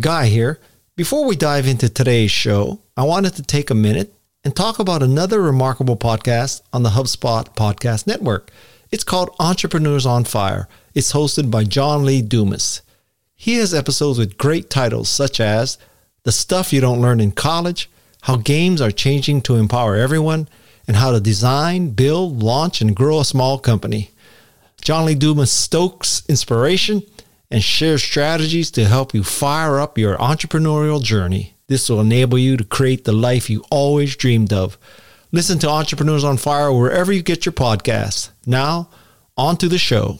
Guy here. Before we dive into today's show, I wanted to take a minute and talk about another remarkable podcast on the HubSpot Podcast Network. It's called Entrepreneurs on Fire. It's hosted by John Lee Dumas. He has episodes with great titles such as The Stuff You Don't Learn in College, How Games Are Changing to Empower Everyone, and How to Design, Build, Launch, and Grow a Small Company. John Lee Dumas stokes inspiration and share strategies to help you fire up your entrepreneurial journey. This will enable you to create the life you always dreamed of. Listen to Entrepreneurs on Fire wherever you get your podcasts. Now, on to the show.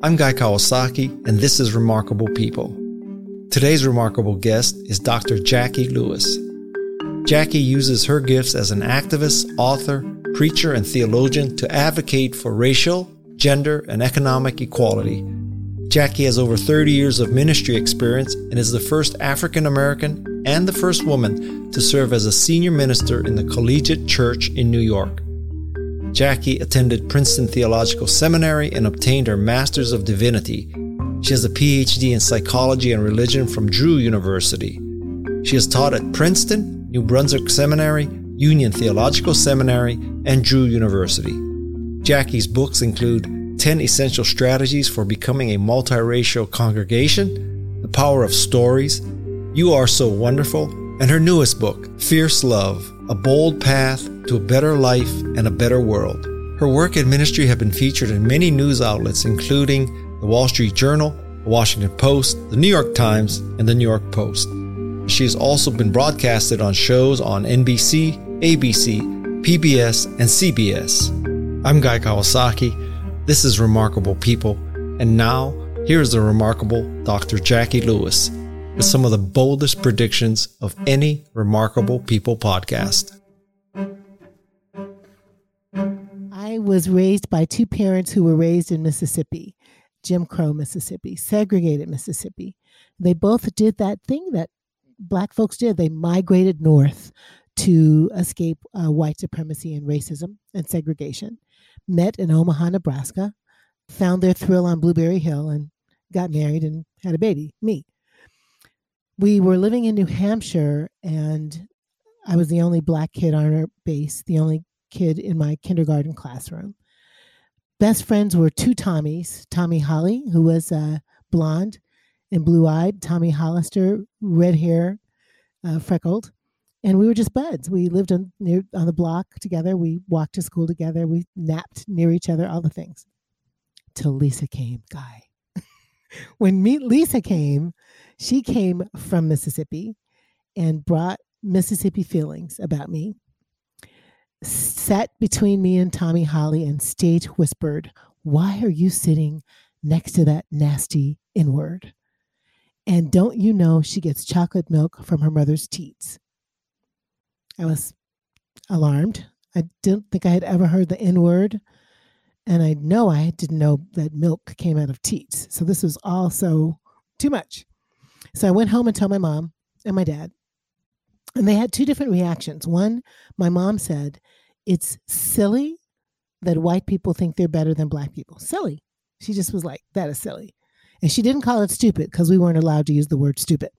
I'm Guy Kawasaki, and this is Remarkable People. Today's remarkable guest is Dr. Jacqui Lewis. Jacqui uses her gifts as an activist, author, preacher, and theologian to advocate for racial, gender, and economic equality. Jacqui has over 30 years of ministry experience and is the first African American and the first woman to serve as a senior minister in the Collegiate Church in New York. Jacqui attended Princeton Theological Seminary and obtained her Master's of Divinity. She has a PhD in Psychology and Religion from Drew University. She has taught at Princeton, New Brunswick Seminary, Union Theological Seminary, and Drew University. Jacqui's books include 10 Essential Strategies for Becoming a Multiracial Congregation, The Power of Stories, You Are So Wonderful, and her newest book, Fierce Love A Bold Path to a better life and a better world. Her work and ministry have been featured in many news outlets, including the Wall Street Journal, the Washington Post, the New York Times, and the New York Post. She has also been broadcasted on shows on NBC, ABC, PBS, and CBS. I'm Guy Kawasaki. This is Remarkable People. And now, here's the remarkable Dr. Jacqui Lewis with some of the boldest predictions of any Remarkable People podcast. I was raised by two parents who were raised in Mississippi, Jim Crow, Mississippi, segregated Mississippi. They both did that thing that black folks did. They migrated north to escape uh, white supremacy and racism and segregation, met in Omaha, Nebraska, found their thrill on Blueberry Hill, and got married and had a baby, me. We were living in New Hampshire, and I was the only black kid on our base, the only kid in my kindergarten classroom. Best friends were two Tommies Tommy Holly, who was uh, blonde and blue eyed, Tommy Hollister, red hair, uh, freckled. And we were just buds. We lived on, near, on the block together. We walked to school together. We napped near each other, all the things. Till Lisa came, Guy. when me, Lisa came, she came from Mississippi and brought Mississippi feelings about me sat between me and Tommy Holly and stage whispered, Why are you sitting next to that nasty N word? And don't you know she gets chocolate milk from her mother's teats? I was alarmed. I didn't think I had ever heard the N word. And I know I didn't know that milk came out of teats. So this was also too much. So I went home and told my mom and my dad. And they had two different reactions. One, my mom said, It's silly that white people think they're better than black people. Silly. She just was like, That is silly. And she didn't call it stupid because we weren't allowed to use the word stupid.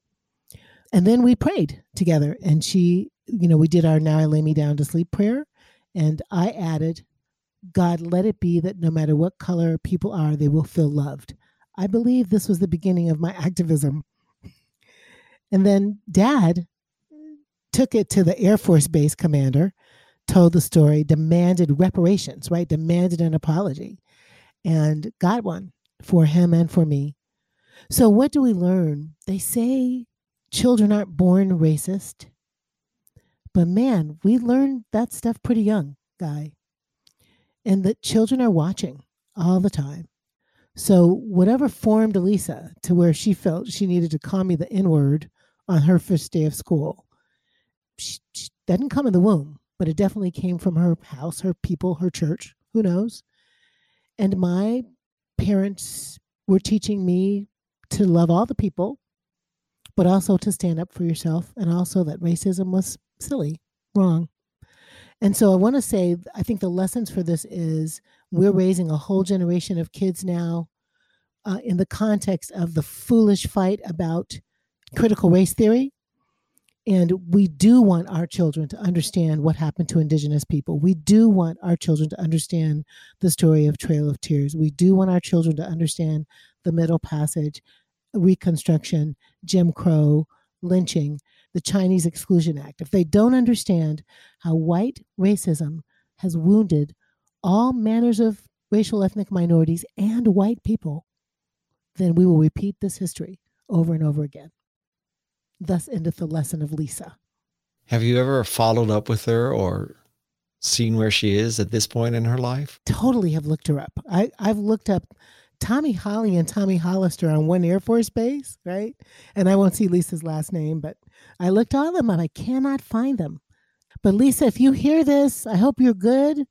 And then we prayed together. And she, you know, we did our Now I Lay Me Down to Sleep prayer. And I added, God, let it be that no matter what color people are, they will feel loved. I believe this was the beginning of my activism. And then dad took it to the Air Force Base commander, told the story, demanded reparations, right? Demanded an apology, and got one for him and for me. So, what do we learn? They say children aren't born racist, but man, we learned that stuff pretty young, guy. And that children are watching all the time. So, whatever formed Elisa to where she felt she needed to call me the N word on her first day of school, she, she didn't come in the womb, but it definitely came from her house, her people, her church. Who knows? And my parents were teaching me to love all the people, but also to stand up for yourself, and also that racism was silly, wrong. And so I want to say, I think the lessons for this is we're raising a whole generation of kids now uh, in the context of the foolish fight about critical race theory. And we do want our children to understand what happened to Indigenous people. We do want our children to understand the story of Trail of Tears. We do want our children to understand the Middle Passage, Reconstruction, Jim Crow, lynching, the Chinese Exclusion Act. If they don't understand how white racism has wounded all manners of racial ethnic minorities and white people, then we will repeat this history over and over again. Thus endeth the lesson of Lisa. Have you ever followed up with her or seen where she is at this point in her life? Totally have looked her up. I, I've looked up Tommy Holly and Tommy Hollister on one Air Force base, right? And I won't see Lisa's last name, but I looked all of them up. I cannot find them. But Lisa, if you hear this, I hope you're good.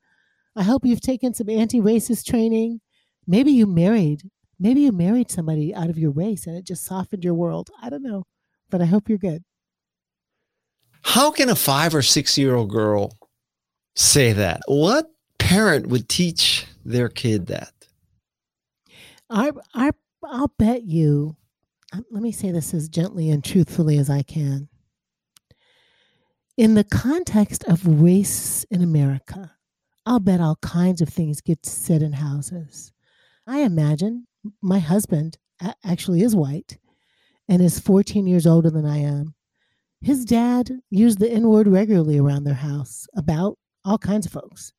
I hope you've taken some anti-racist training. Maybe you married. Maybe you married somebody out of your race and it just softened your world. I don't know, but I hope you're good. How can a five or six year old girl say that? What parent would teach their kid that? I, I, I'll bet you, um, let me say this as gently and truthfully as I can. In the context of race in America, I'll bet all kinds of things get said in houses. I imagine my husband actually is white and is 14 years older than I am. His dad used the N word regularly around their house about all kinds of folks.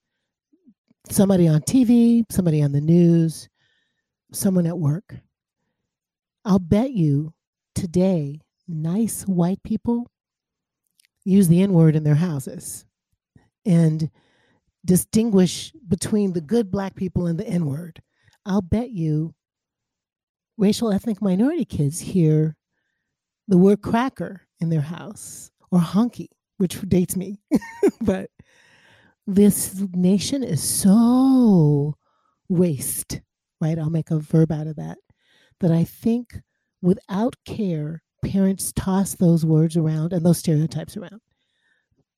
Somebody on TV, somebody on the news, someone at work. I'll bet you today, nice white people use the N word in their houses and distinguish between the good black people and the N word. I'll bet you racial ethnic minority kids hear the word cracker in their house or honky, which dates me. but this nation is so waste right? I'll make a verb out of that. That I think without care, parents toss those words around and those stereotypes around.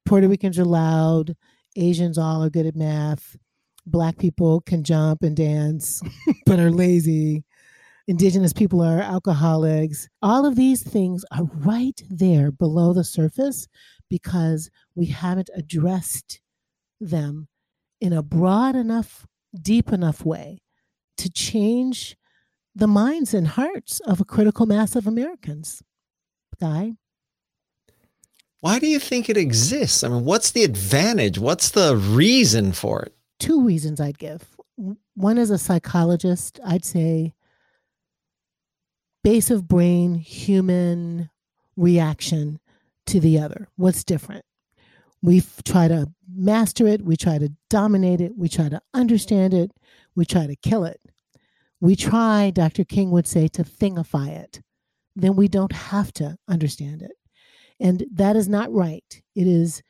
Puerto Ricans are loud, Asians all are good at math, black people can jump and dance but are lazy. Indigenous people are alcoholics. All of these things are right there below the surface because we haven't addressed them in a broad enough, deep enough way to change the minds and hearts of a critical mass of Americans. Guy? Why do you think it exists? I mean, what's the advantage? What's the reason for it? Two reasons I'd give. One is a psychologist, I'd say base of brain, human reaction to the other. What's different? We try to master it, we try to dominate it, we try to understand it, we try to kill it we try, Dr. King would say, to thingify it, then we don't have to understand it. And that is not right. It is,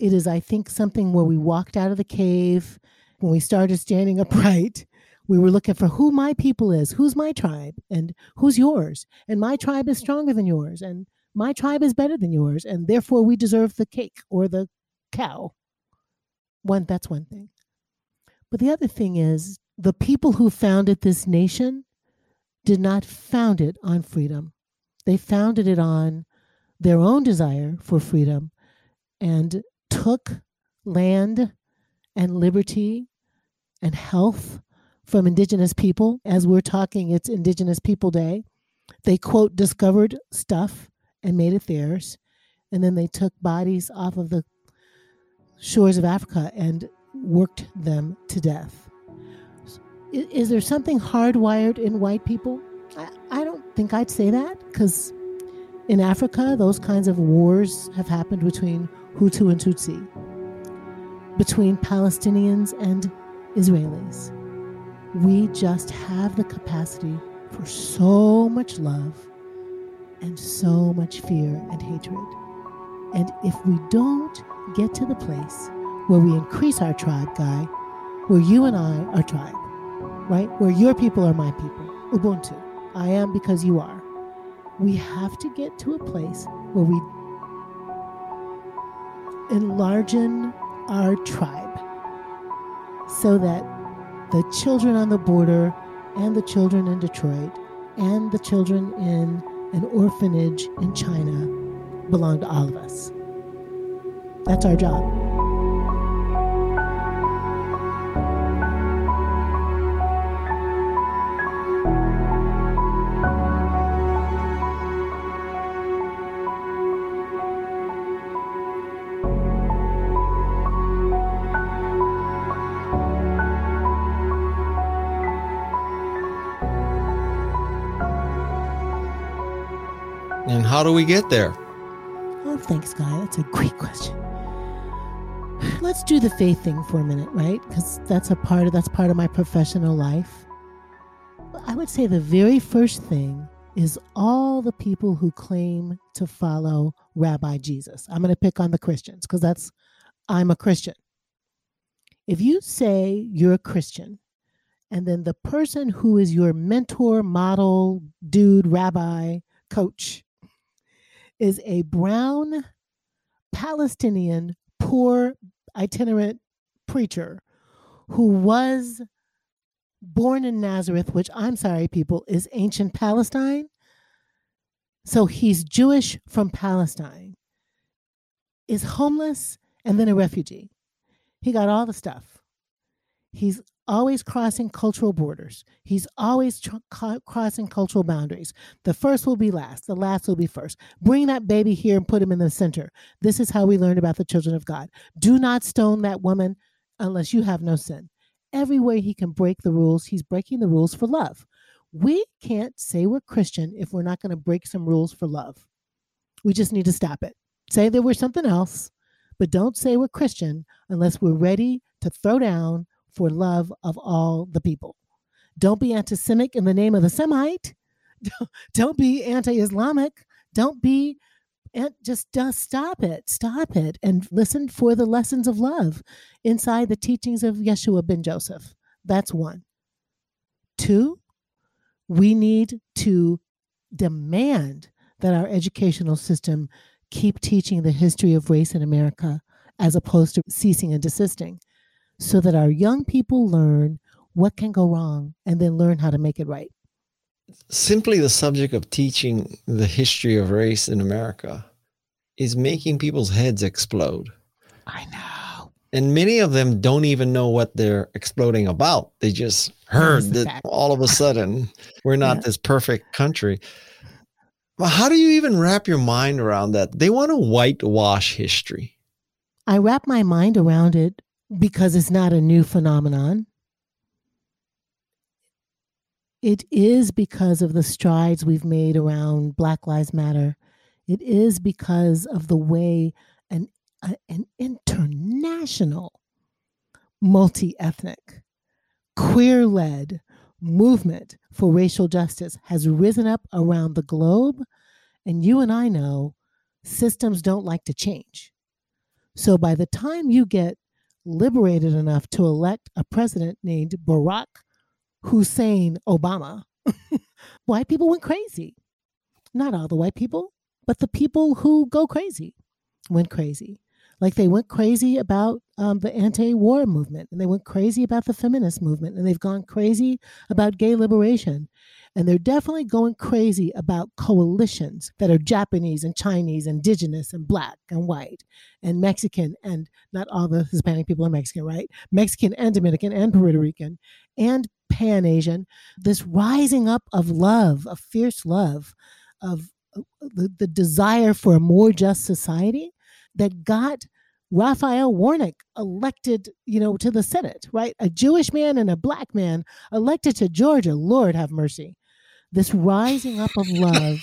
it is, I think, something where we walked out of the cave when we started standing upright. We were looking for who my people is, who's my tribe, and who's yours. And my tribe is stronger than yours, and my tribe is better than yours, and therefore we deserve the cake or the cow. One, that's one thing. But the other thing is the people who founded this nation did not found it on freedom. They founded it on their own desire for freedom and took land and liberty and health from indigenous people. As we're talking, it's Indigenous People Day. They, quote, discovered stuff and made it theirs. And then they took bodies off of the shores of Africa and worked them to death is there something hardwired in white people? I, I don't think I'd say that because in Africa, those kinds of wars have happened between Hutu and Tutsi, between Palestinians and Israelis. We just have the capacity for so much love and so much fear and hatred. And if we don't get to the place where we increase our tribe, Guy, where you and I are tribe, right? Where your people are my people. Ubuntu. I am because you are. We have to get to a place where we enlarge our tribe so that the children on the border and the children in Detroit and the children in an orphanage in China belong to all of us. That's our job. And how do we get there? Oh, thanks, Guy. That's a great question. Let's do the faith thing for a minute, right? Because that's a part of that's part of my professional life. I would say the very first thing is all the people who claim to follow Rabbi Jesus. I'm going to pick on the Christians because that's I'm a Christian. If you say you're a Christian, and then the person who is your mentor, model, dude, rabbi, coach is a brown Palestinian poor itinerant preacher who was born in Nazareth, which I'm sorry, people, is ancient Palestine. So he's Jewish from Palestine, is homeless, and then a refugee. He got all the stuff. He's always crossing cultural borders. He's always tr- crossing cultural boundaries. The first will be last, the last will be first. Bring that baby here and put him in the center. This is how we learn about the children of God. Do not stone that woman unless you have no sin. Every way he can break the rules, he's breaking the rules for love. We can't say we're Christian if we're not going to break some rules for love. We just need to stop it. Say that we're something else, but don't say we're Christian unless we're ready to throw down for love of all the people. Don't be anti Semitic in the name of the Semite. Don't be anti Islamic. Don't be just just stop it stop it and listen for the lessons of love inside the teachings of yeshua ben joseph that's one two we need to demand that our educational system keep teaching the history of race in america as opposed to ceasing and desisting so that our young people learn what can go wrong and then learn how to make it right. Simply the subject of teaching the history of race in America is making people's heads explode. I know. And many of them don't even know what they're exploding about. They just heard that fact. all of a sudden we're not yeah. this perfect country. Well, how do you even wrap your mind around that? They want to whitewash history. I wrap my mind around it because it's not a new phenomenon. It is because of the strides we've made around Black Lives Matter. It is because of the way an, a, an international, multi ethnic, queer led movement for racial justice has risen up around the globe. And you and I know systems don't like to change. So by the time you get liberated enough to elect a president named Barack Hussein Obama, white people went crazy. Not all the white people, but the people who go crazy went crazy. Like they went crazy about um, the anti war movement, and they went crazy about the feminist movement, and they've gone crazy about gay liberation. And they're definitely going crazy about coalitions that are Japanese and Chinese, indigenous and black and white and Mexican, and not all the Hispanic people are Mexican, right? Mexican and Dominican and Puerto Rican and Pan Asian. This rising up of love, of fierce love, of uh, the, the desire for a more just society that got Raphael Warnock elected, you know, to the Senate, right? A Jewish man and a black man elected to Georgia. Lord have mercy this rising up of love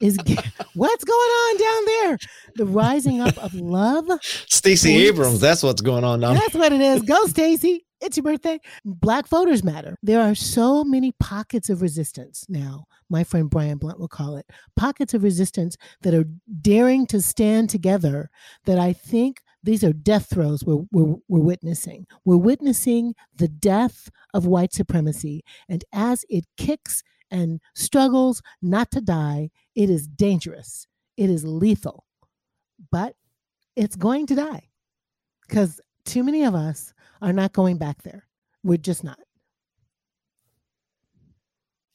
is what's going on down there? The rising up of love. Stacey Abrams, that's what's going on now. That's what it is. Go, Stacey. It's your birthday. Black voters matter. There are so many pockets of resistance now. My friend Brian Blount will call it pockets of resistance that are daring to stand together that I think these are death throes we're, we're, we're, witnessing. We're witnessing the death of white supremacy. And as it kicks and struggles not to die, it is dangerous. It is lethal, but it's going to die because too many of us are not going back there. We're just not.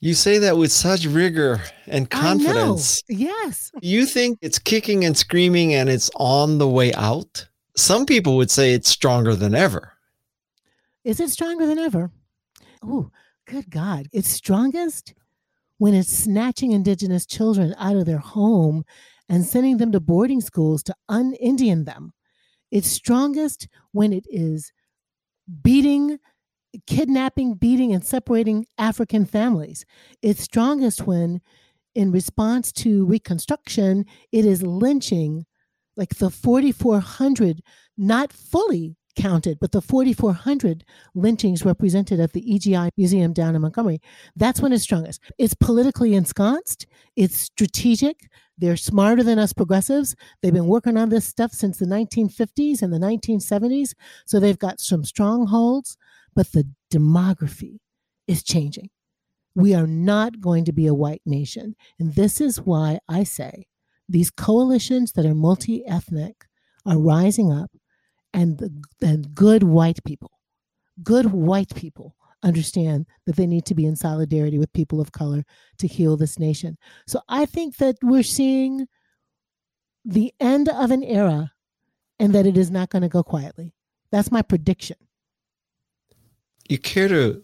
You say that with such rigor and confidence. Yes. You think it's kicking and screaming and it's on the way out? Some people would say it's stronger than ever. Is it stronger than ever? Oh, good God. It's strongest when it's snatching indigenous children out of their home and sending them to boarding schools to un Indian them. It's strongest when it is beating, kidnapping, beating, and separating African families. It's strongest when, in response to Reconstruction, it is lynching like the 4,400, not fully counted, but the 4,400 lynchings represented at the EJI Museum down in Montgomery, that's when it's strongest. It's politically ensconced, it's strategic. They're smarter than us progressives. They've been working on this stuff since the 1950s and the 1970s. So they've got some strongholds, but the demography is changing. We are not going to be a white nation. And this is why I say these coalitions that are multi ethnic are rising up and the, and good white people, good white people understand that they need to be in solidarity with people of color to heal this nation. So I think that we're seeing the end of an era and that it is not going to go quietly. That's my prediction. You care to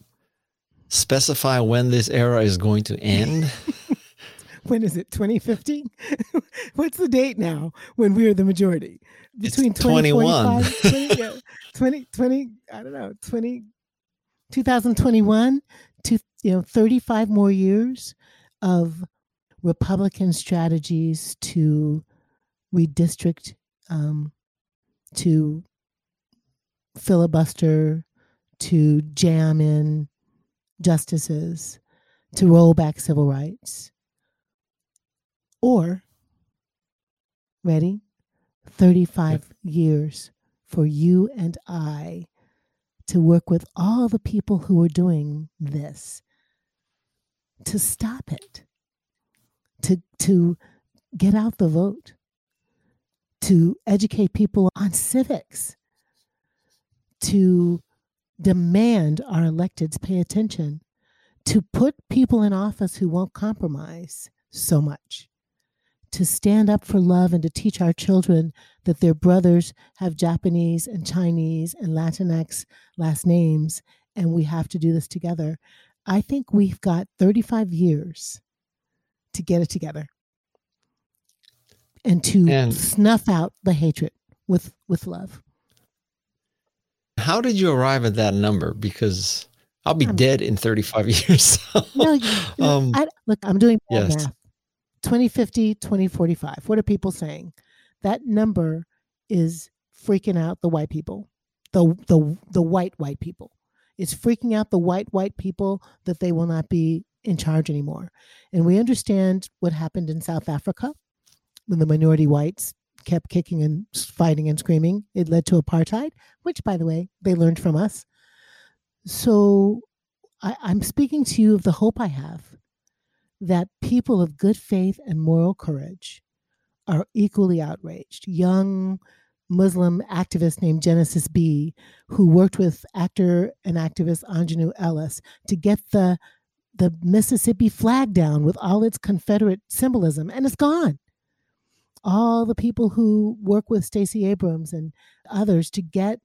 specify when this era is going to end? when is it 2050 what's the date now when we're the majority? Between it's 21 20, yeah, 20 20 i don't know 20 2021 to you know 35 more years of republican strategies to redistrict um, to filibuster to jam in justices to roll back civil rights or, ready? 35 years for you and I to work with all the people who are doing this to stop it, to, to get out the vote, to educate people on civics, to demand our electeds pay attention, to put people in office who won't compromise so much to stand up for love and to teach our children that their brothers have Japanese and Chinese and Latinx last names, and we have to do this together. I think we've got 35 years to get it together and to and snuff out the hatred with with love. How did you arrive at that number? Because I'll be I'm, dead in 35 years. So. No, you, um, I, look, I'm doing yes. math. 2050, 2045. What are people saying? That number is freaking out the white people, the the the white white people. It's freaking out the white white people that they will not be in charge anymore. And we understand what happened in South Africa when the minority whites kept kicking and fighting and screaming. It led to apartheid, which, by the way, they learned from us. So I, I'm speaking to you of the hope I have that people of good faith and moral courage are equally outraged. Young Muslim activist named Genesis Be, who worked with actor and activist Aunjanue Ellis to get the the Mississippi flag down with all its Confederate symbolism, and it's gone. All the people who work with Stacey Abrams and others to get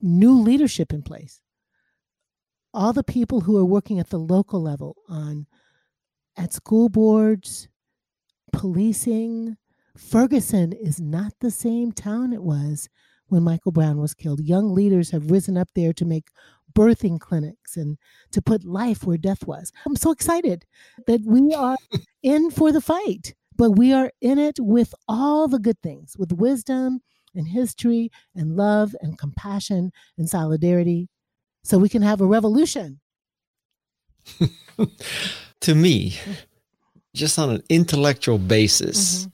new leadership in place. All the people who are working at the local level on at school boards, policing. Ferguson is not the same town it was when Michael Brown was killed. Young leaders have risen up there to make birthing clinics and to put life where death was. I'm so excited that we are in for the fight, but we are in it with all the good things, with wisdom and history and love and compassion and solidarity, so we can have a revolution. to me, just on an intellectual basis, mm-hmm.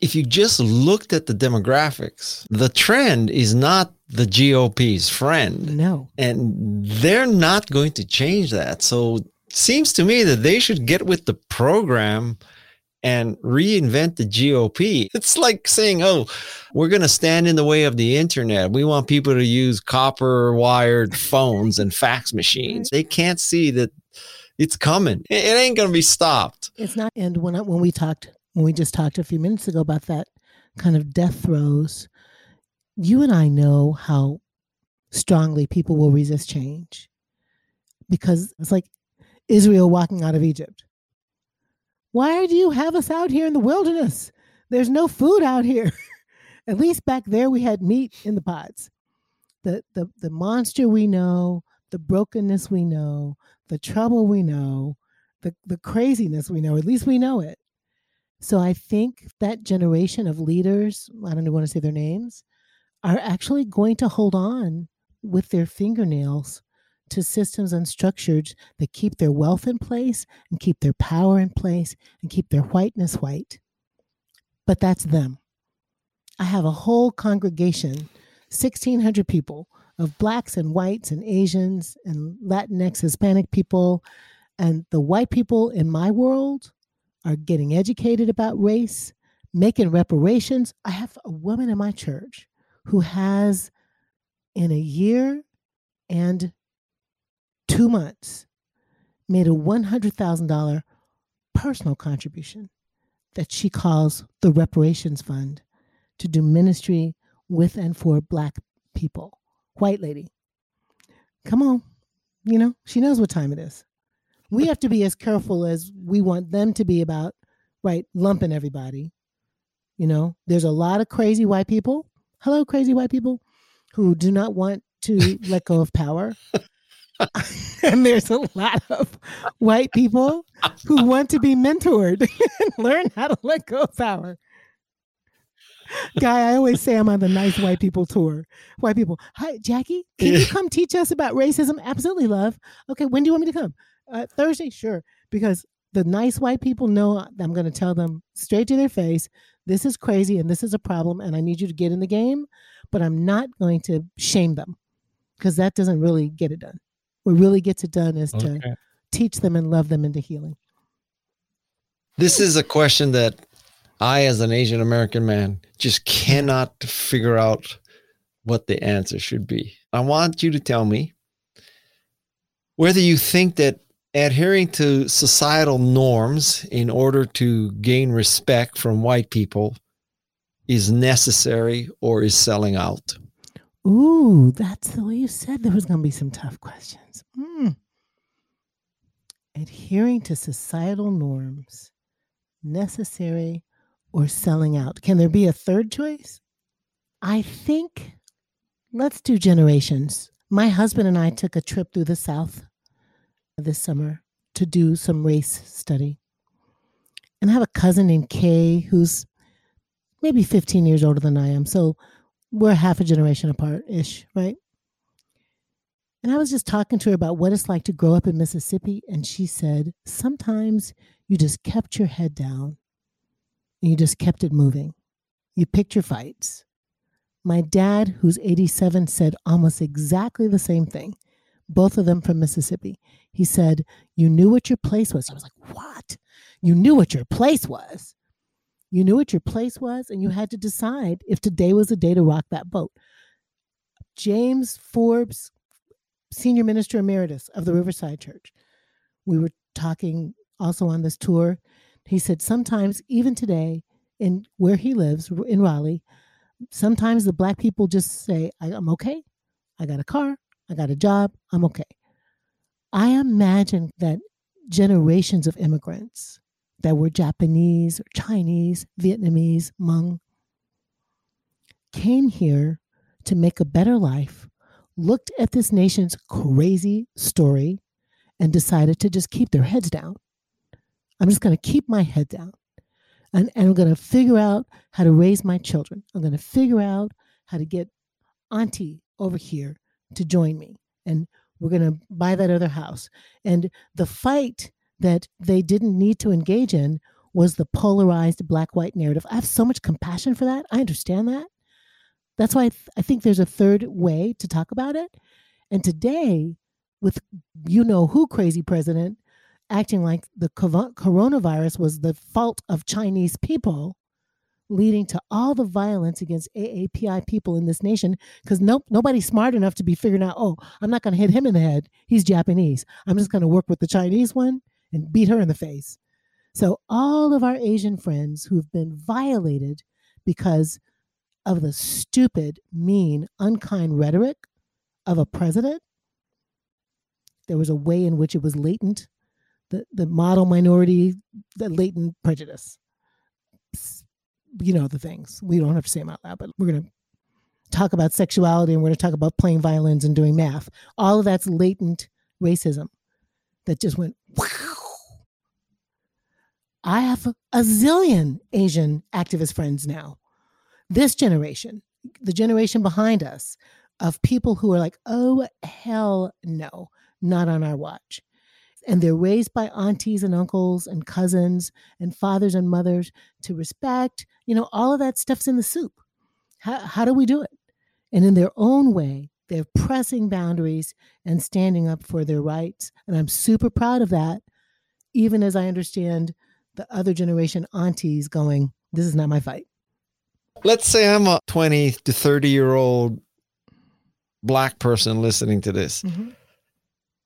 if you just looked at the demographics, the trend is not the GOP's friend. No. And they're not going to change that. So seems to me that they should get with the program and reinvent the GOP. It's like saying, oh, we're going to stand in the way of the internet. We want people to use copper wired phones and fax machines. They can't see that it's coming. It ain't going to be stopped. It's not. And when, I, when we talked, when we just talked a few minutes ago about that kind of death throes, you and I know how strongly people will resist change because it's like Israel walking out of Egypt why do you have us out here in the wilderness? There's no food out here. At least back there we had meat in the pots. The, the the monster we know, the brokenness we know, the trouble we know, the, the craziness we know, at least we know it. So I think that generation of leaders, I don't even want to say their names, are actually going to hold on with their fingernails to systems and structures that keep their wealth in place and keep their power in place and keep their whiteness white. But that's them. I have a whole congregation, 1,600 people of blacks and whites and Asians and Latinx, Hispanic people. And the white people in my world are getting educated about race, making reparations. I have a woman in my church who has, in a year and two months, made a $100,000 personal contribution that she calls the Reparations Fund to do ministry with and for Black people. White lady. Come on. You know, she knows what time it is. We have to be as careful as we want them to be about, right, lumping everybody. You know, there's a lot of crazy white people. Hello, crazy white people who do not want to let go of power. and there's a lot of white people who want to be mentored and learn how to let go of power. Guy, I always say I'm on the nice white people tour. White people, hi, Jacqui, can you come teach us about racism? Absolutely, love. Okay, when do you want me to come? Uh, Thursday, sure. Because the nice white people know I'm going to tell them straight to their face, this is crazy and this is a problem, and I need you to get in the game. But I'm not going to shame them because that doesn't really get it done. What really gets it done is okay. to teach them and love them into healing. This is a question that I, as an Asian American man, just cannot figure out what the answer should be. I want you to tell me whether you think that adhering to societal norms in order to gain respect from white people is necessary or is selling out. Ooh, that's the way you said there was going to be some tough questions. Mm. Adhering to societal norms, necessary or selling out. Can there be a third choice? I think let's do generations. My husband and I took a trip through the South this summer to do some race study. And I have a cousin named Kay who's maybe 15 years older than I am. So we're half a generation apart ish, right? And I was just talking to her about what it's like to grow up in Mississippi. And she said, sometimes you just kept your head down you just kept it moving. You picked your fights. My dad, who's 87, said almost exactly the same thing, both of them from Mississippi. He said, You knew what your place was. I was like, What? You knew what your place was. You knew what your place was, and you had to decide if today was the day to rock that boat. James Forbes, Senior Minister Emeritus of the Riverside Church, we were talking also on this tour. He said sometimes, even today, in where he lives in Raleigh, sometimes the black people just say, I'm okay. I got a car. I got a job. I'm okay. I imagine that generations of immigrants that were Japanese or Chinese, Vietnamese, Hmong, came here to make a better life, looked at this nation's crazy story, and decided to just keep their heads down. I'm just going to keep my head down. And, and I'm going to figure out how to raise my children. I'm going to figure out how to get Auntie over here to join me. And we're going to buy that other house. And the fight that they didn't need to engage in was the polarized black white narrative. I have so much compassion for that. I understand that. That's why I, th- I think there's a third way to talk about it. And today, with you know who crazy president acting like the coronavirus was the fault of Chinese people, leading to all the violence against AAPI people in this nation. Because nope, nobody's smart enough to be figuring out, oh, I'm not going to hit him in the head. He's Japanese. I'm just going to work with the Chinese one and beat her in the face. So, all of our Asian friends who've been violated because of the stupid, mean, unkind rhetoric of a president, there was a way in which it was latent, the, the model minority, the latent prejudice. You know the things. We don't have to say them out loud, but we're going to talk about sexuality and we're going to talk about playing violins and doing math. All of that's latent racism that just went wow I have a zillion Asian activist friends now. This generation, the generation behind us, of people who are like, oh, hell no, not on our watch. And they're raised by aunties and uncles and cousins and fathers and mothers to respect. You know, all of that stuff's in the soup. How, how do we do it? And in their own way, they're pressing boundaries and standing up for their rights. And I'm super proud of that, even as I understand the other generation aunties going, This is not my fight. Let's say I'm a 20 to 30 year old black person listening to this. Mm-hmm.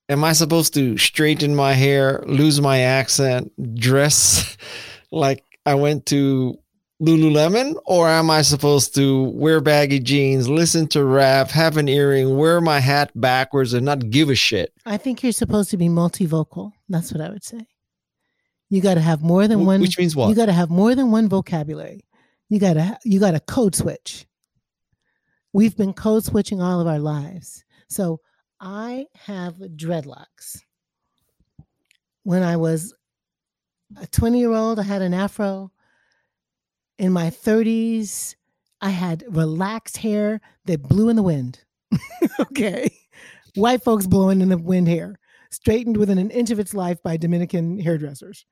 Am I supposed to straighten my hair, lose my accent, dress like I went to Lululemon? Or am I supposed to wear baggy jeans, listen to rap, have an earring, wear my hat backwards, and not give a shit? I think you're supposed to be multivocal. That's what I would say. You got to have more than one. Which means what? You got to have more than one vocabulary. You got to you got to code switch. We've been code switching all of our lives. So I have dreadlocks. When I was a 20 year old, I had an afro. In my 30s, I had relaxed hair that blew in the wind. okay. White folks blowing in the wind hair, straightened within an inch of its life by Dominican hairdressers.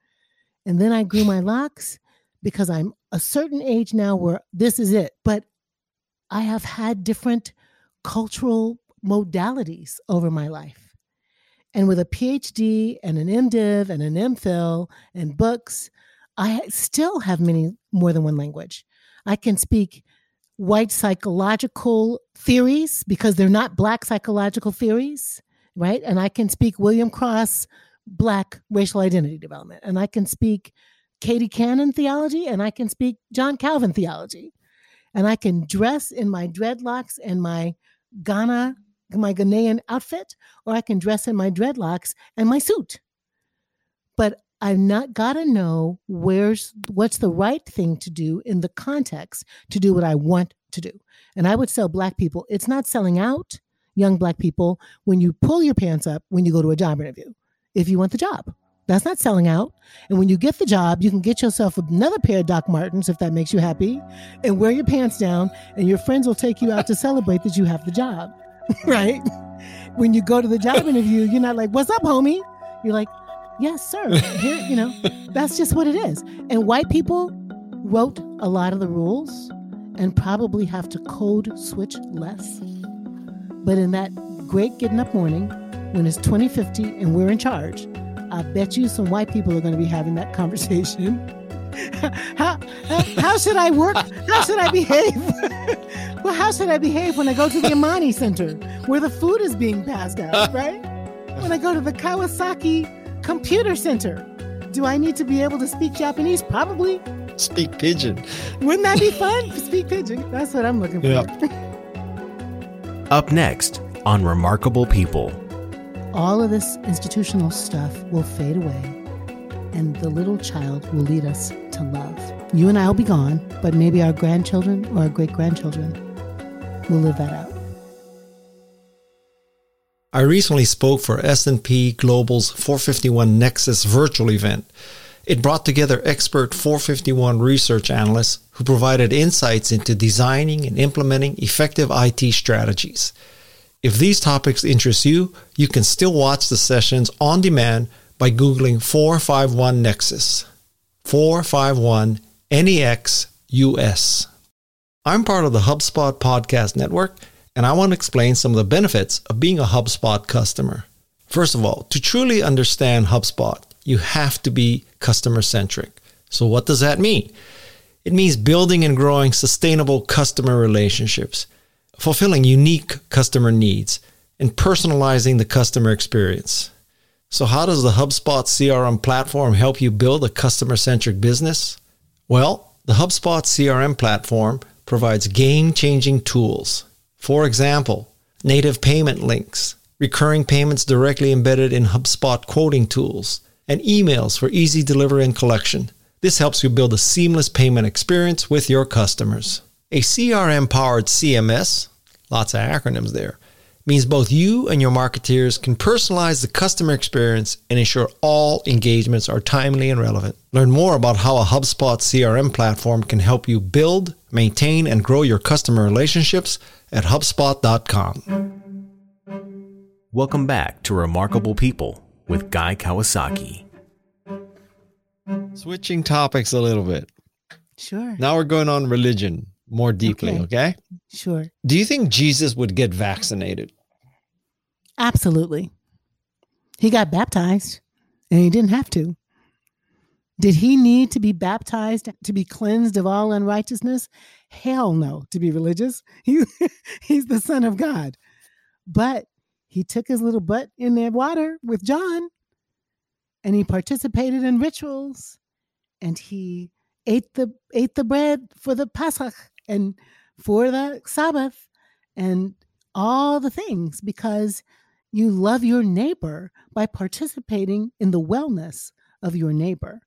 And then I grew my locks because I'm a certain age now where this is it. But I have had different cultural modalities over my life. And with a PhD and an MDiv and an MPhil and books, I still have many more than one language. I can speak white psychological theories because they're not black psychological theories, right? And I can speak William Cross Black racial identity development. And I can speak Katie Cannon theology and I can speak John Calvin theology. And I can dress in my dreadlocks and my Ghana, my Ghanaian outfit, or I can dress in my dreadlocks and my suit. But I've not got to know where's what's the right thing to do in the context to do what I want to do. And I would tell black people, it's not selling out young black people when you pull your pants up when you go to a job interview if you want the job. That's not selling out. And when you get the job, you can get yourself another pair of Doc Martens if that makes you happy and wear your pants down, and your friends will take you out to celebrate that you have the job, right? When you go to the job interview, you're not like, What's up, homie? You're like, Yes, sir. Here, you know, that's just what it is. And white people wrote a lot of the rules and probably have to code switch less. But in that great getting up morning, when it's 2050 and we're in charge, I bet you some white people are going to be having that conversation. How, how, how, should I work? How should I behave? well, how should I behave when I go to the Imani Center where the food is being passed out, right? When I go to the Kawasaki Computer Center, do I need to be able to speak Japanese? Probably. Speak pidgin. Wouldn't that be fun? speak pidgin. That's what I'm looking for. Up next on Remarkable People all of this institutional stuff will fade away and the little child will lead us to love. You and I will be gone, but maybe our grandchildren or our great grandchildren will live that out. I recently spoke for S&P Global's 451 Nexus virtual event. It brought together expert 451 research analysts who provided insights into designing and implementing effective IT strategies. If these topics interest you, you can still watch the sessions on demand by Googling 451 Nexus. 451 NEX US. I'm part of the HubSpot podcast network, and I want to explain some of the benefits of being a HubSpot customer. First of all, to truly understand HubSpot, you have to be customer centric. So, what does that mean? It means building and growing sustainable customer relationships, fulfilling unique customer needs, and personalizing the customer experience. So, how does the HubSpot CRM platform help you build a customer centric business? Well, the HubSpot CRM platform provides game changing tools. For example, native payment links, recurring payments directly embedded in HubSpot quoting tools, and emails for easy delivery and collection. This helps you build a seamless payment experience with your customers. A CRM powered CMS, lots of acronyms there, means both you and your marketeers can personalize the customer experience and ensure all engagements are timely and relevant. Learn more about how a HubSpot CRM platform can help you build, maintain, and grow your customer relationships at HubSpot.com. Welcome back to Remarkable People with Guy Kawasaki. Switching topics a little bit. Sure. Now we're going on religion more deeply, okay? okay? Sure. Do you think Jesus would get vaccinated? Absolutely. He got baptized and he didn't have to. Did he need to be baptized to be cleansed of all unrighteousness? Hell no, to be religious. He, he's the Son of God. But he took his little butt in that water with John and he participated in rituals and he ate the ate the bread for the Pesach and for the Sabbath and all the things because you love your neighbor by participating in the wellness of your neighbor.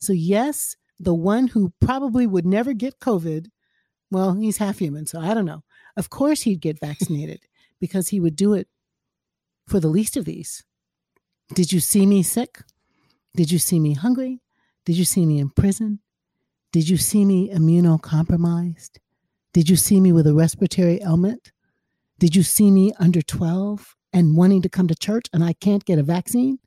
So yes, the one who probably would never get COVID, well, he's half human, so I don't know. Of course he'd get vaccinated because he would do it for the least of these. Did you see me sick? Did you see me hungry? Did you see me in prison? Did you see me immunocompromised? Did you see me with a respiratory ailment? Did you see me under 12 and wanting to come to church and I can't get a vaccine?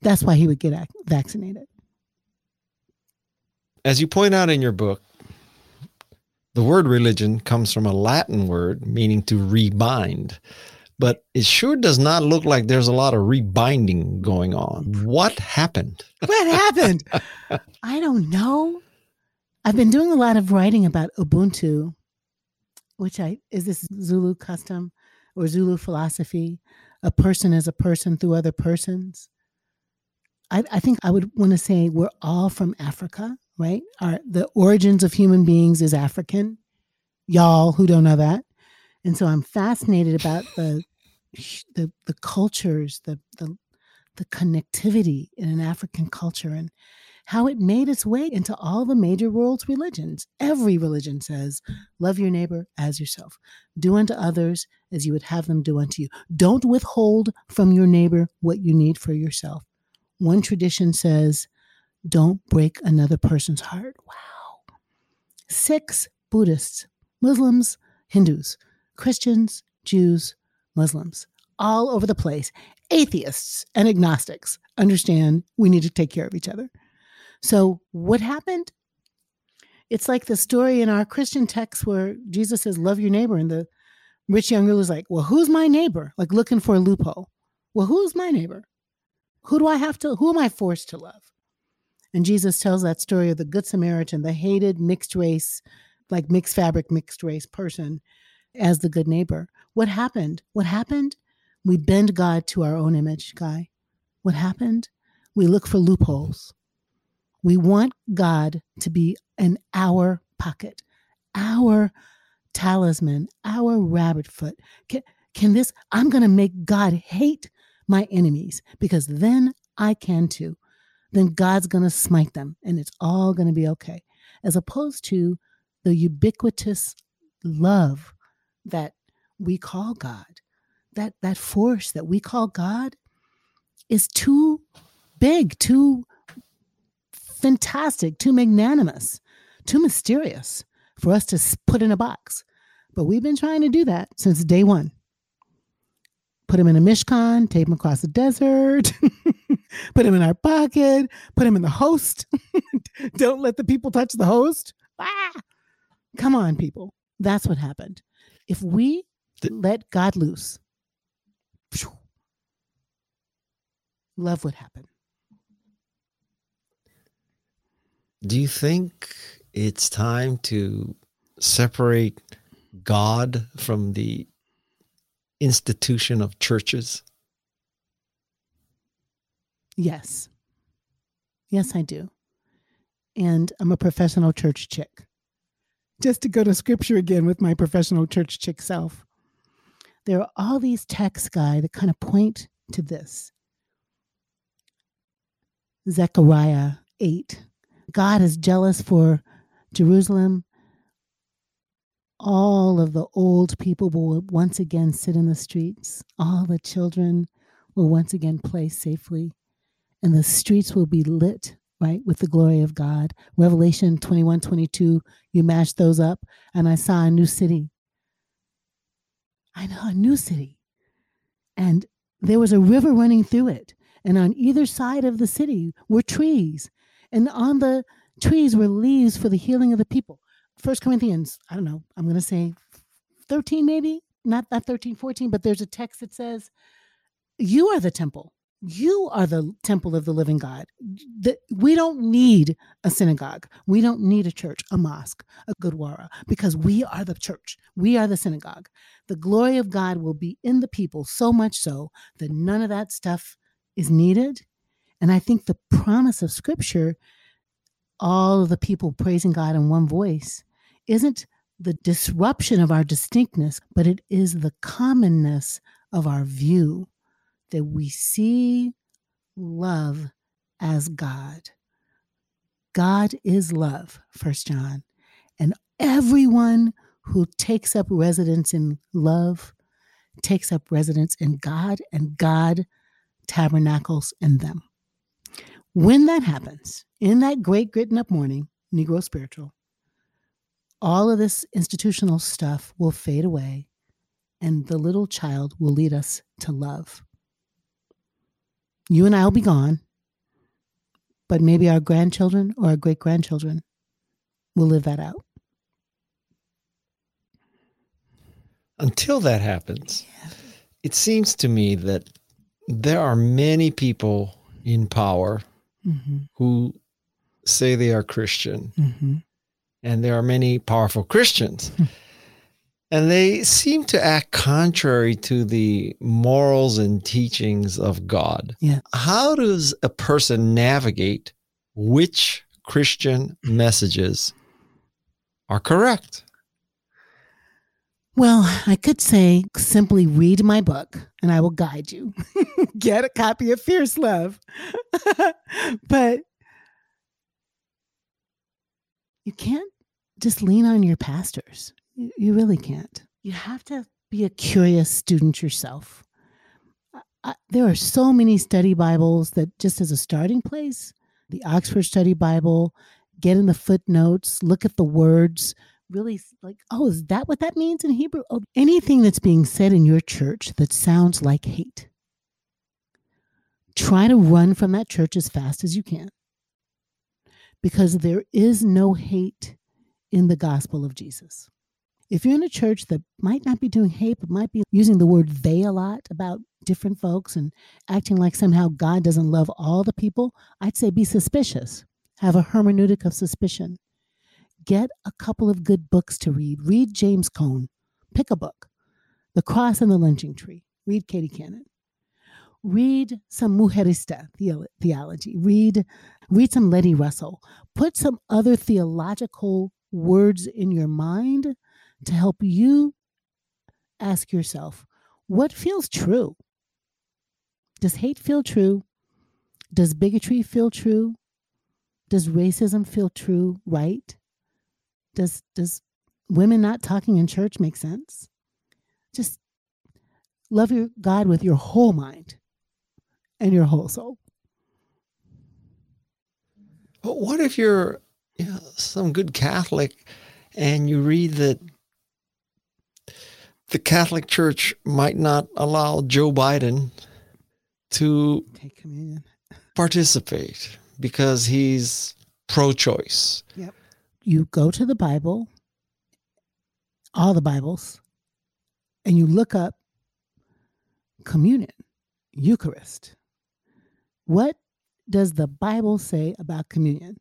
That's why he would get vaccinated. As you point out in your book, the word religion comes from a Latin word meaning to rebind but it sure does not look like there's a lot of rebinding going on. What happened? What happened? I don't know. I've been doing a lot of writing about Ubuntu, which I is this Zulu custom or Zulu philosophy. A person is a person through other persons. I, I think I would want to say we're all from Africa, right? Our the origins of human beings is African. Y'all who don't know that. And so I'm fascinated about the the the cultures, the the the connectivity in an African culture and how it made its way into all the major world's religions. Every religion says, love your neighbor as yourself. Do unto others as you would have them do unto you. Don't withhold from your neighbor what you need for yourself. One tradition says, don't break another person's heart. Wow. Sikhs Buddhists, Muslims, Hindus, Christians, Jews, Muslims, all over the place, atheists and agnostics understand we need to take care of each other. So, what happened? It's like the story in our Christian text where Jesus says, Love your neighbor. And the rich young ruler is like, Well, who's my neighbor? Like looking for a loophole. Well, who's my neighbor? Who do I have to, who am I forced to love? And Jesus tells that story of the Good Samaritan, the hated mixed race, like mixed fabric, mixed race person as the good neighbor. What happened? What happened? We bend God to our own image, Guy. What happened? We look for loopholes. We want God to be in our pocket, our talisman, our rabbit foot. Can, can this, I'm going to make God hate my enemies because then I can too. Then God's going to smite them and it's all going to be okay. As opposed to the ubiquitous love that we call God, that that force that we call God is too big, too fantastic, too magnanimous, too mysterious for us to put in a box. But we've been trying to do that since day one. Put him in a Mishkan, tape him across the desert, put him in our pocket, put him in the host. Don't let the people touch the host. Ah! Come on, people. That's what happened. If we let God loose, love would happen. Do you think it's time to separate God from the institution of churches? Yes. Yes, I do. And I'm a professional church chick. Just to go to scripture again with my professional church chick self. There are all these texts, Guy, that kind of point to this. Zechariah 8. God is jealous for Jerusalem. All of the old people will once again sit in the streets. All the children will once again play safely. And the streets will be lit, right, with the glory of God. Revelation 21 22, you mash those up, and I saw a new city. I know, a new city. And there was a river running through it. And on either side of the city were trees. And on the trees were leaves for the healing of the people. First Corinthians, I don't know, I'm going to say 13 maybe, not that 13, 14, but there's a text that says, You are the temple. You are the temple of the living God. The, we don't need a synagogue. We don't need a church, a mosque, a gurdwara, because we are the church. We are the synagogue. The glory of God will be in the people so much so that none of that stuff is needed. And I think the promise of scripture, all of the people praising God in one voice, isn't the disruption of our distinctness, but it is the commonness of our view that we see love as God. God is love, First John. And everyone who takes up residence in love takes up residence in God, and God tabernacles in them. When that happens, in that great getting up morning, Negro spiritual, all of this institutional stuff will fade away, and the little child will lead us to love. You and I will be gone, but maybe our grandchildren or our great grandchildren will live that out. Until that happens, it seems to me that there are many people in power Mm-hmm. who say they are Christian, Mm-hmm. and there are many powerful Christians. And they seem to act contrary to the morals and teachings of God. Yeah. How does a person navigate which Christian messages are correct? Well, I could say simply read my book and I will guide you. Get a copy of Fierce Love. but you can't just lean on your pastors. You, really can't. You have to be a curious student yourself. I, there are so many study Bibles that, just as a starting place, the Oxford Study Bible, get in the footnotes, look at the words, really like, oh, is that what that means in Hebrew? Oh, anything that's being said in your church that sounds like hate. Try to run from that church as fast as you can because there is no hate in the gospel of Jesus. If you're in a church that might not be doing hate, but might be using the word they a lot about different folks and acting like somehow God doesn't love all the people, I'd say be suspicious. Have a hermeneutic of suspicion get a couple of good books to read. Read James Cone. Pick a book. The Cross and the Lynching Tree. Read Katie Cannon. Read some Mujerista theology. Read, read some Letty Russell. Put some other theological words in your mind to help you ask yourself what feels true? Does hate feel true? Does bigotry feel true? Does racism feel true, right? Does does women not talking in church make sense? Just love your God with your whole mind and your whole soul. But what if you're you know, some good Catholic and you read that the Catholic Church might not allow Joe Biden to participate because he's pro choice? Yep. You go to the Bible, all the Bibles, and you look up communion, Eucharist. What does the Bible say about communion?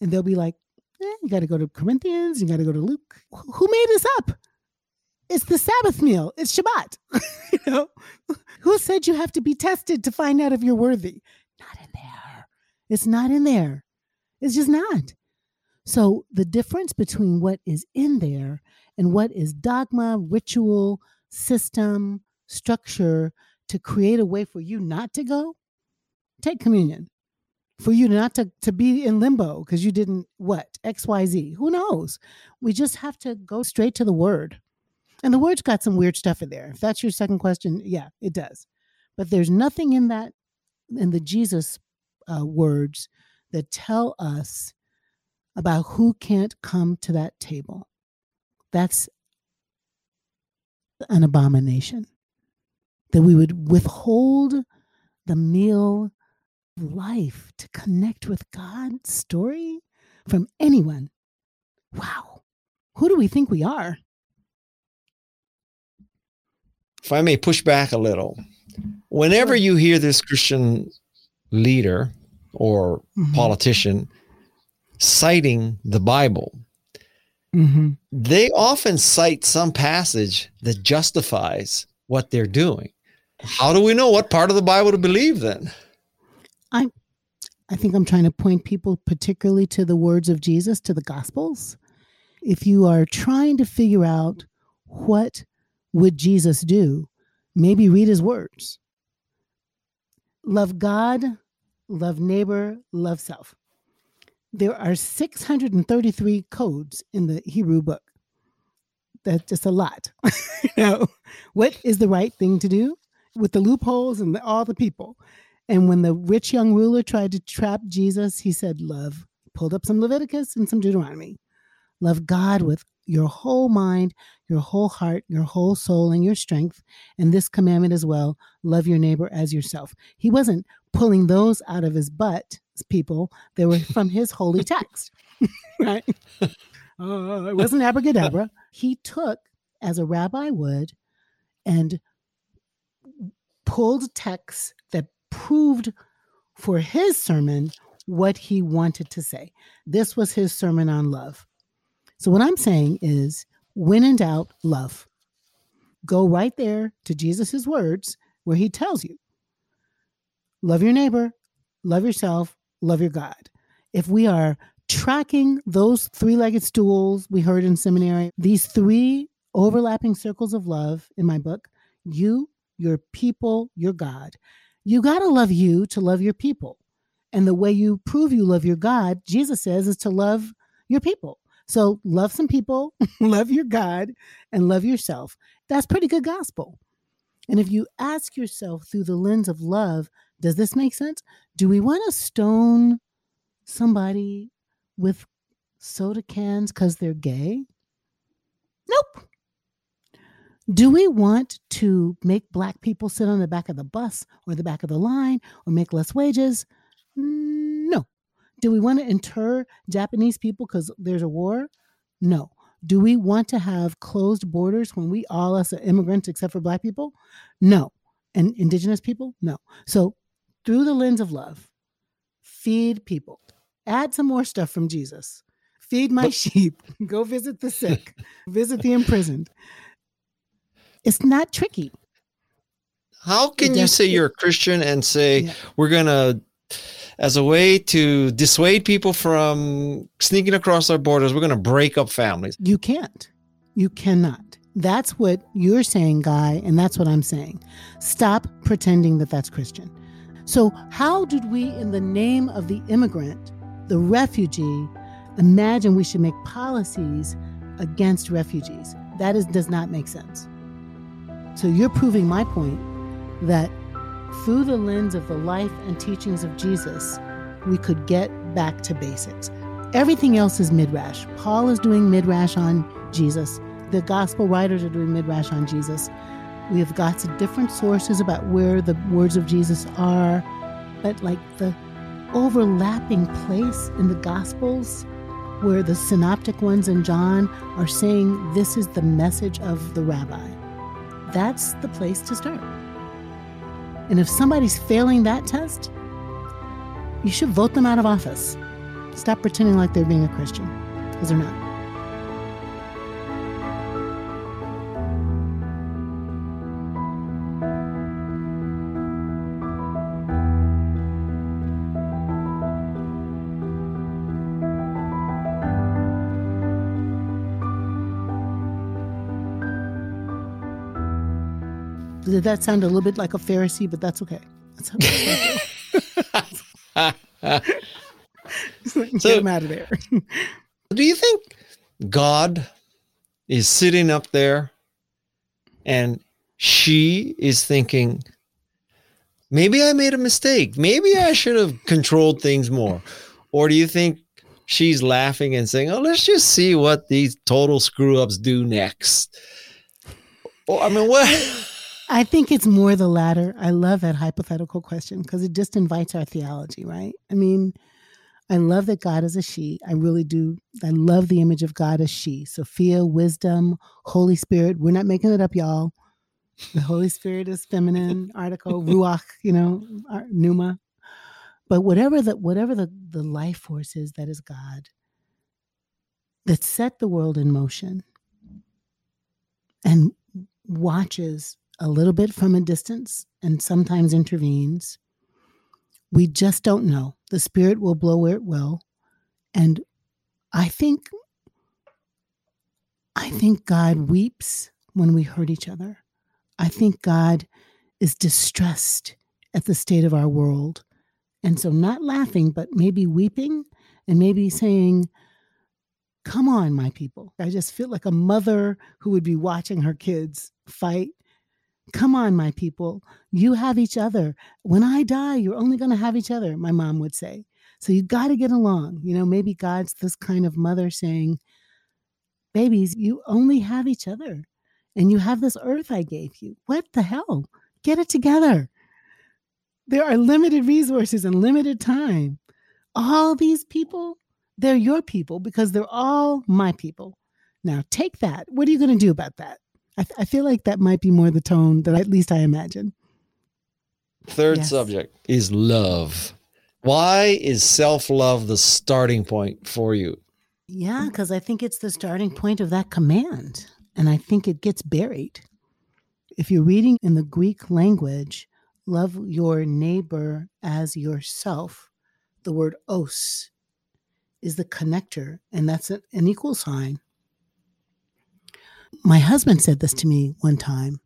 And they'll be like, eh, you got to go to Corinthians, you got to go to Luke. Who made this up? It's the Sabbath meal. It's Shabbat. you know, who said you have to be tested to find out if you're worthy? Not in there. It's not in there. It's just not. So the difference between what is in there and what is dogma, ritual, system, structure to create a way for you not to go, take communion. For you not to, to be in limbo because you didn't what? XYZ. Who knows? We just have to go straight to the word. And the word's got some weird stuff in there. If that's your second question, yeah, it does. But there's nothing in that, in the Jesus uh, words that tell us about who can't come to that table. That's an abomination. That we would withhold the meal of life to connect with God's story from anyone. Wow. Who do we think we are? If I may push back a little, whenever you hear this Christian leader or mm-hmm. politician citing the Bible, mm-hmm. they often cite some passage that justifies what they're doing. How do we know what part of the Bible to believe then? I I think I'm trying to point people particularly to the words of Jesus, to the gospels. If you are trying to figure out what would Jesus do, maybe read his words. Love God, love neighbor, love self there are 633 codes in the Hebrew book. That's just a lot. you know, what is the right thing to do with the loopholes and the, all the people? And when the rich young ruler tried to trap Jesus, he said, Love. Pulled up some Leviticus and some Deuteronomy. Love God with your whole mind, your whole heart, your whole soul, and your strength. And this commandment as well love your neighbor as yourself. He wasn't pulling those out of his butt people. They were from his holy text, right? Uh, it wasn't abracadabra. He took, as a rabbi would, and pulled texts that proved for his sermon what he wanted to say. This was his sermon on love. So, what I'm saying is, when in doubt, love. Go right there to Jesus' words where he tells you love your neighbor, love yourself, love your God. If we are tracking those three legged stools we heard in seminary, these three overlapping circles of love in my book you, your people, your God. You got to love you to love your people. And the way you prove you love your God, Jesus says, is to love your people. So love some people, love your God, and love yourself. That's pretty good gospel. And if you ask yourself through the lens of love, does this make sense? Do we want to stone somebody with soda cans because they're gay? Nope. Do we want to make black people sit on the back of the bus or the back of the line or make less wages? Do we want to inter Japanese people because there's a war? No. Do we want to have closed borders when we all us are immigrants except for black people? No. And indigenous people? No. So through the lens of love, feed people. Add some more stuff from Jesus. Feed my sheep. Go visit the sick. visit the imprisoned. It's not tricky. How can you say you're a Christian and say yeah. we're going to as a way to dissuade people from sneaking across our borders, we're going to break up families. You can't. You cannot. That's what you're saying, Guy, and that's what I'm saying. Stop pretending that that's Christian. So, how did we, in the name of the immigrant, the refugee, imagine we should make policies against refugees? That is, does not make sense. So, you're proving my point that through the lens of the life and teachings of Jesus, we could get back to basics. Everything else is midrash. Paul is doing midrash on Jesus. The gospel writers are doing midrash on Jesus. We have got different sources about where the words of Jesus are, but like the overlapping place in the Gospels where the synoptic ones and John are saying this is the message of the rabbi. That's the place to start. And if somebody's failing that test, you should vote them out of office. Stop pretending like they're being a Christian, because they're not. Did that sound a little bit like a Pharisee? But that's okay. That's Get So- him out of there. Do you think God is sitting up there and she is thinking, maybe I made a mistake. Maybe I should have controlled things more? Or do you think she's laughing and saying, oh, let's just see what these total screw ups do next? Or, I mean, what? I think it's more the latter. I love that hypothetical question because it just invites our theology, right? I mean, I love that God is a she. I really do. I love the image of God as she. Sophia, wisdom, Holy Spirit. We're not making it up, y'all. The Holy Spirit is feminine article, ruach, you know, pneuma. But whatever the whatever the, the life force is that is God that set the world in motion and watches a little bit from a distance and sometimes intervenes. We just don't know. The spirit will blow where it will. And I think I think God weeps when we hurt each other. I think God is distressed at the state of our world. And so not laughing, but maybe weeping and maybe saying, Come on, my people. I just feel like a mother who would be watching her kids fight. Come on, my people. You have each other. When I die, you're only going to have each other, my mom would say. So you got to get along. You know, maybe God's this kind of mother saying, Babies, you only have each other. And you have this earth I gave you. What the hell? Get it together. There are limited resources and limited time. All these people, they're your people because they're all my people. Now take that. What are you going to do about that? I, I feel like that might be more the tone that at least I imagine. Third Yes. subject is love. Why is self love the starting point for you? Yeah, because I think it's the starting point of that command. And I think it gets buried. If you're reading in the Greek language, love your neighbor as yourself, the word os is the connector, and that's a- an equal sign. My husband said this to me one time.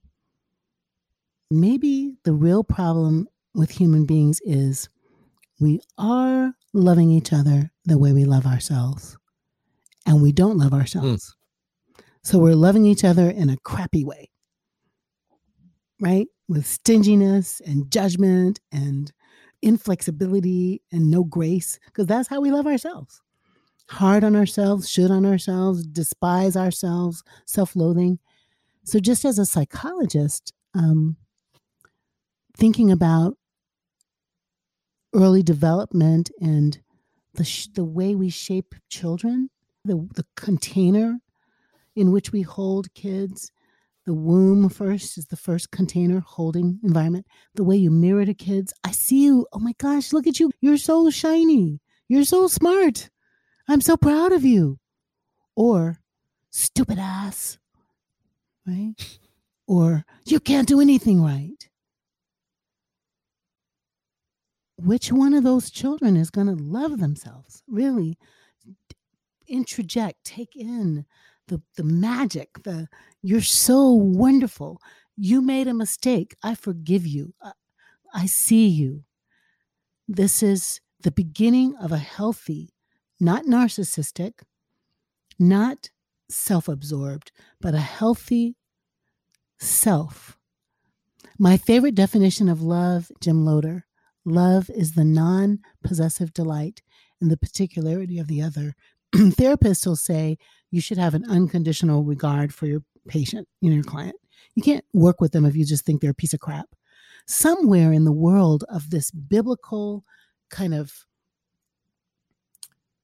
Maybe the real problem with human beings is we are loving each other the way we love ourselves and we don't love ourselves. Mm. So we're loving each other in a crappy way, right? With stinginess and judgment and inflexibility and no grace, because that's how we love ourselves. Hard on ourselves, should on ourselves, despise ourselves, self loathing. So, just as a psychologist, um, thinking about early development and the, sh- the way we shape children, the, the container in which we hold kids. The womb first is the first container holding environment. The way you mirror to kids. I see you. Oh my gosh, look at you. You're so shiny. You're so smart. I'm so proud of you. Or stupid ass. Right? Or you can't do anything right. Which one of those children is going to love themselves? Really introject, take in the the magic, the you're so wonderful. You made a mistake. I forgive you. I, I see you. This is the beginning of a healthy, not narcissistic, not self-absorbed, but a healthy self. My favorite definition of love, Jim Loder, love is the non-possessive delight in the particularity of the other. Therapists will say you should have an unconditional regard for your patient, you know, your client. You can't work with them if you just think they're a piece of crap. Somewhere in the world of this biblical kind of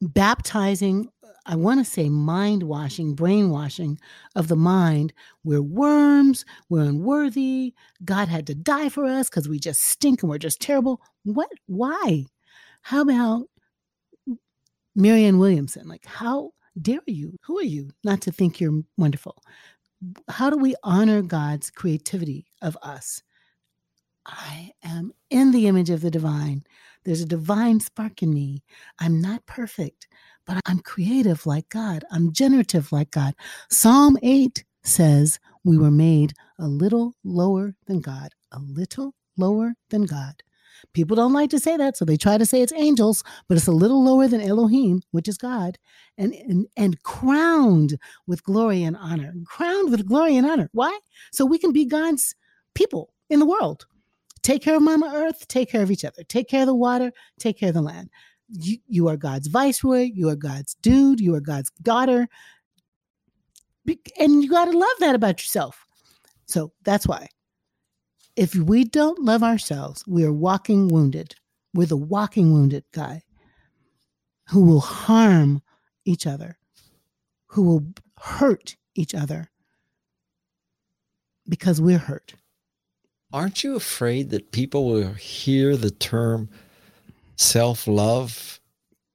baptizing, I want to say mind washing, brainwashing of the mind, we're worms, we're unworthy, God had to die for us because we just stink and we're just terrible. What? Why? How about Marianne Williamson? Like, how dare you? Who are you not to think you're wonderful? How do we honor God's creativity of us? I am in the image of the divine. There's a divine spark in me. I'm not perfect, but I'm creative like God. I'm generative like God. Psalm 8 says we were made a little lower than God, a little lower than God. People don't like to say that, so they try to say it's angels, but it's a little lower than Elohim, which is God, and, and, and crowned with glory and honor. Crowned with glory and honor. Why? So we can be God's people in the world. Take care of Mama Earth, take care of each other, take care of the water, take care of the land. You, you are God's viceroy, you are God's dude, you are God's daughter. And you got to love that about yourself. So that's why. If we don't love ourselves, we are walking wounded. We're the walking wounded guy who will harm each other, who will hurt each other because we're hurt aren't you afraid that people will hear the term self love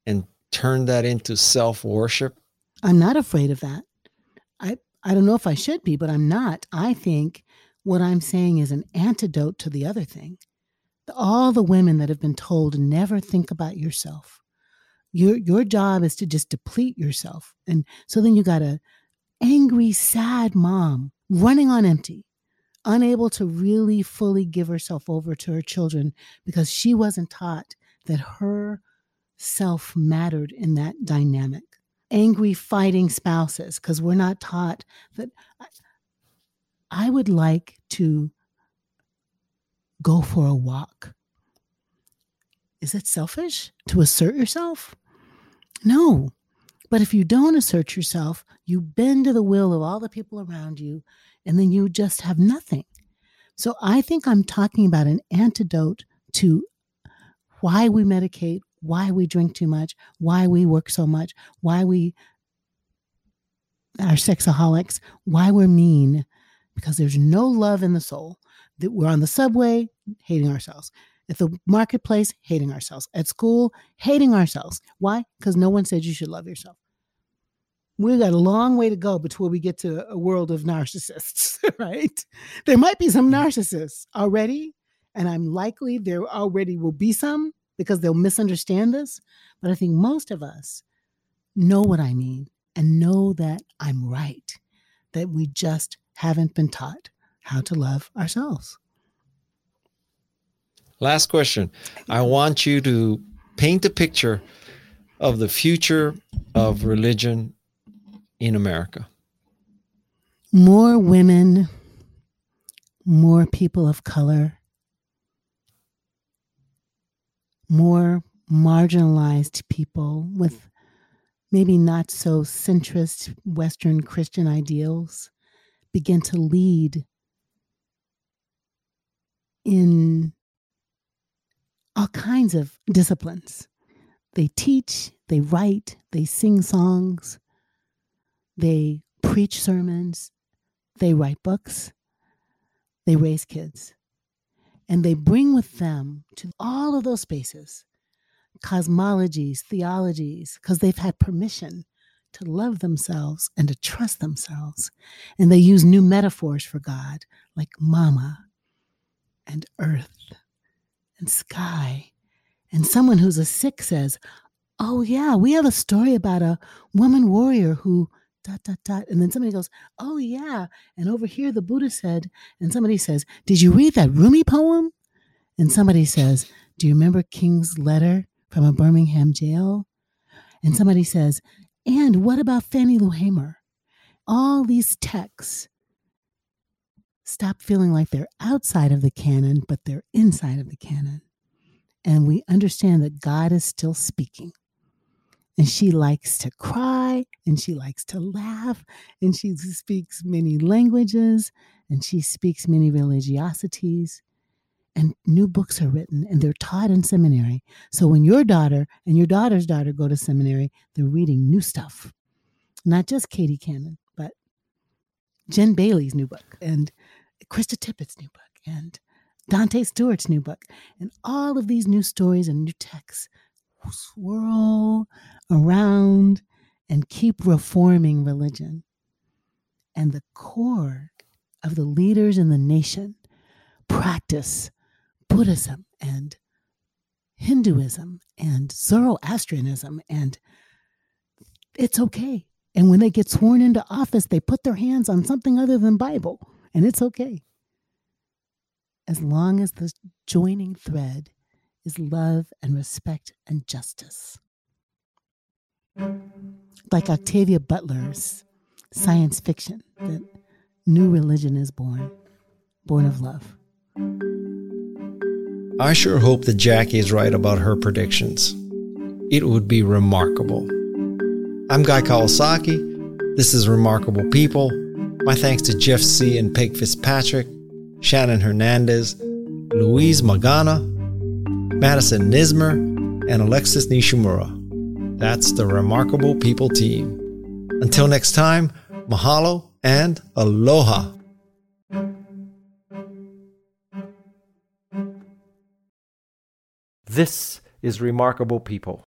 and turn that into self worship? I'm not afraid of that. I, I don't know if I should be, but I'm not. I think what I'm saying is an antidote to the other thing. All the women that have been told never think about yourself. Your your job is to just deplete yourself. And so then you got a angry, sad mom running on empty unable to really fully give herself over to her children because she wasn't taught that her self mattered in that dynamic. Angry, fighting spouses, because we're not taught that. I would like to go for a walk. Is it selfish to assert yourself? No. But if you don't assert yourself, you bend to the will of all the people around you and then you just have nothing. So I think I'm talking about an antidote to why we medicate, why we drink too much, why we work so much, why we are sexaholics, why we're mean, because there's no love in the soul. That we're on the subway hating ourselves, at the marketplace hating ourselves, at school hating ourselves. Why? Because no one said you should love yourself we've got a long way to go before we get to a world of narcissists, right? There might be some mm-hmm. narcissists already, and I'm likely there already will be some because they'll misunderstand this. But I think most of us know what I mean and know that I'm right, that we just haven't been taught how to love ourselves. Last question. I want you to paint a picture of the future of religion in America? More women, more people of color, more marginalized people with maybe not so centrist Western Christian ideals begin to lead in all kinds of disciplines. They teach, they write, they sing songs, they preach sermons, they write books, they raise kids, and they bring with them to all of those spaces cosmologies, theologies, because they've had permission to love themselves and to trust themselves. And they use new metaphors for God, like mama and earth and sky. And someone who's a Sikh says, Oh, yeah, we have a story about a woman warrior who dot, dot, dot. And then somebody goes, Oh, yeah. And over here, the Buddha said, and somebody says, Did you read that Rumi poem? And somebody says, Do you remember King's letter from a Birmingham jail? And somebody says, And what about Fannie Lou Hamer? All these texts stop feeling like they're outside of the canon, but they're inside of the canon. And we understand that God is still speaking and she likes to cry and she likes to laugh and she speaks many languages and she speaks many religiosities and new books are written and they're taught in seminary. So when your daughter and your daughter's daughter go to seminary they're reading new stuff. Not just katie cannon but jen bailey's new book and krista tippett's new book and dante stewart's new book and all of these new stories and new texts swirl around and keep reforming religion. And the core of the leaders in the nation practice Buddhism and Hinduism and Zoroastrianism, and it's okay. And when they get sworn into office, they put their hands on something other than Bible, and it's okay. As long as the joining thread is love and respect and justice. Like Octavia Butler's science fiction, that new religion is born, born of love. I sure hope that Jacqui is right about her predictions. It would be remarkable. I'm Guy Kawasaki. This is Remarkable People. My thanks to Jeff C. and Peg Fitzpatrick, Shannon Hernandez, Luis Magana, Madison Nismer, and Alexis Nishimura. That's the Remarkable People team. Until next time, mahalo and aloha. This is Remarkable People.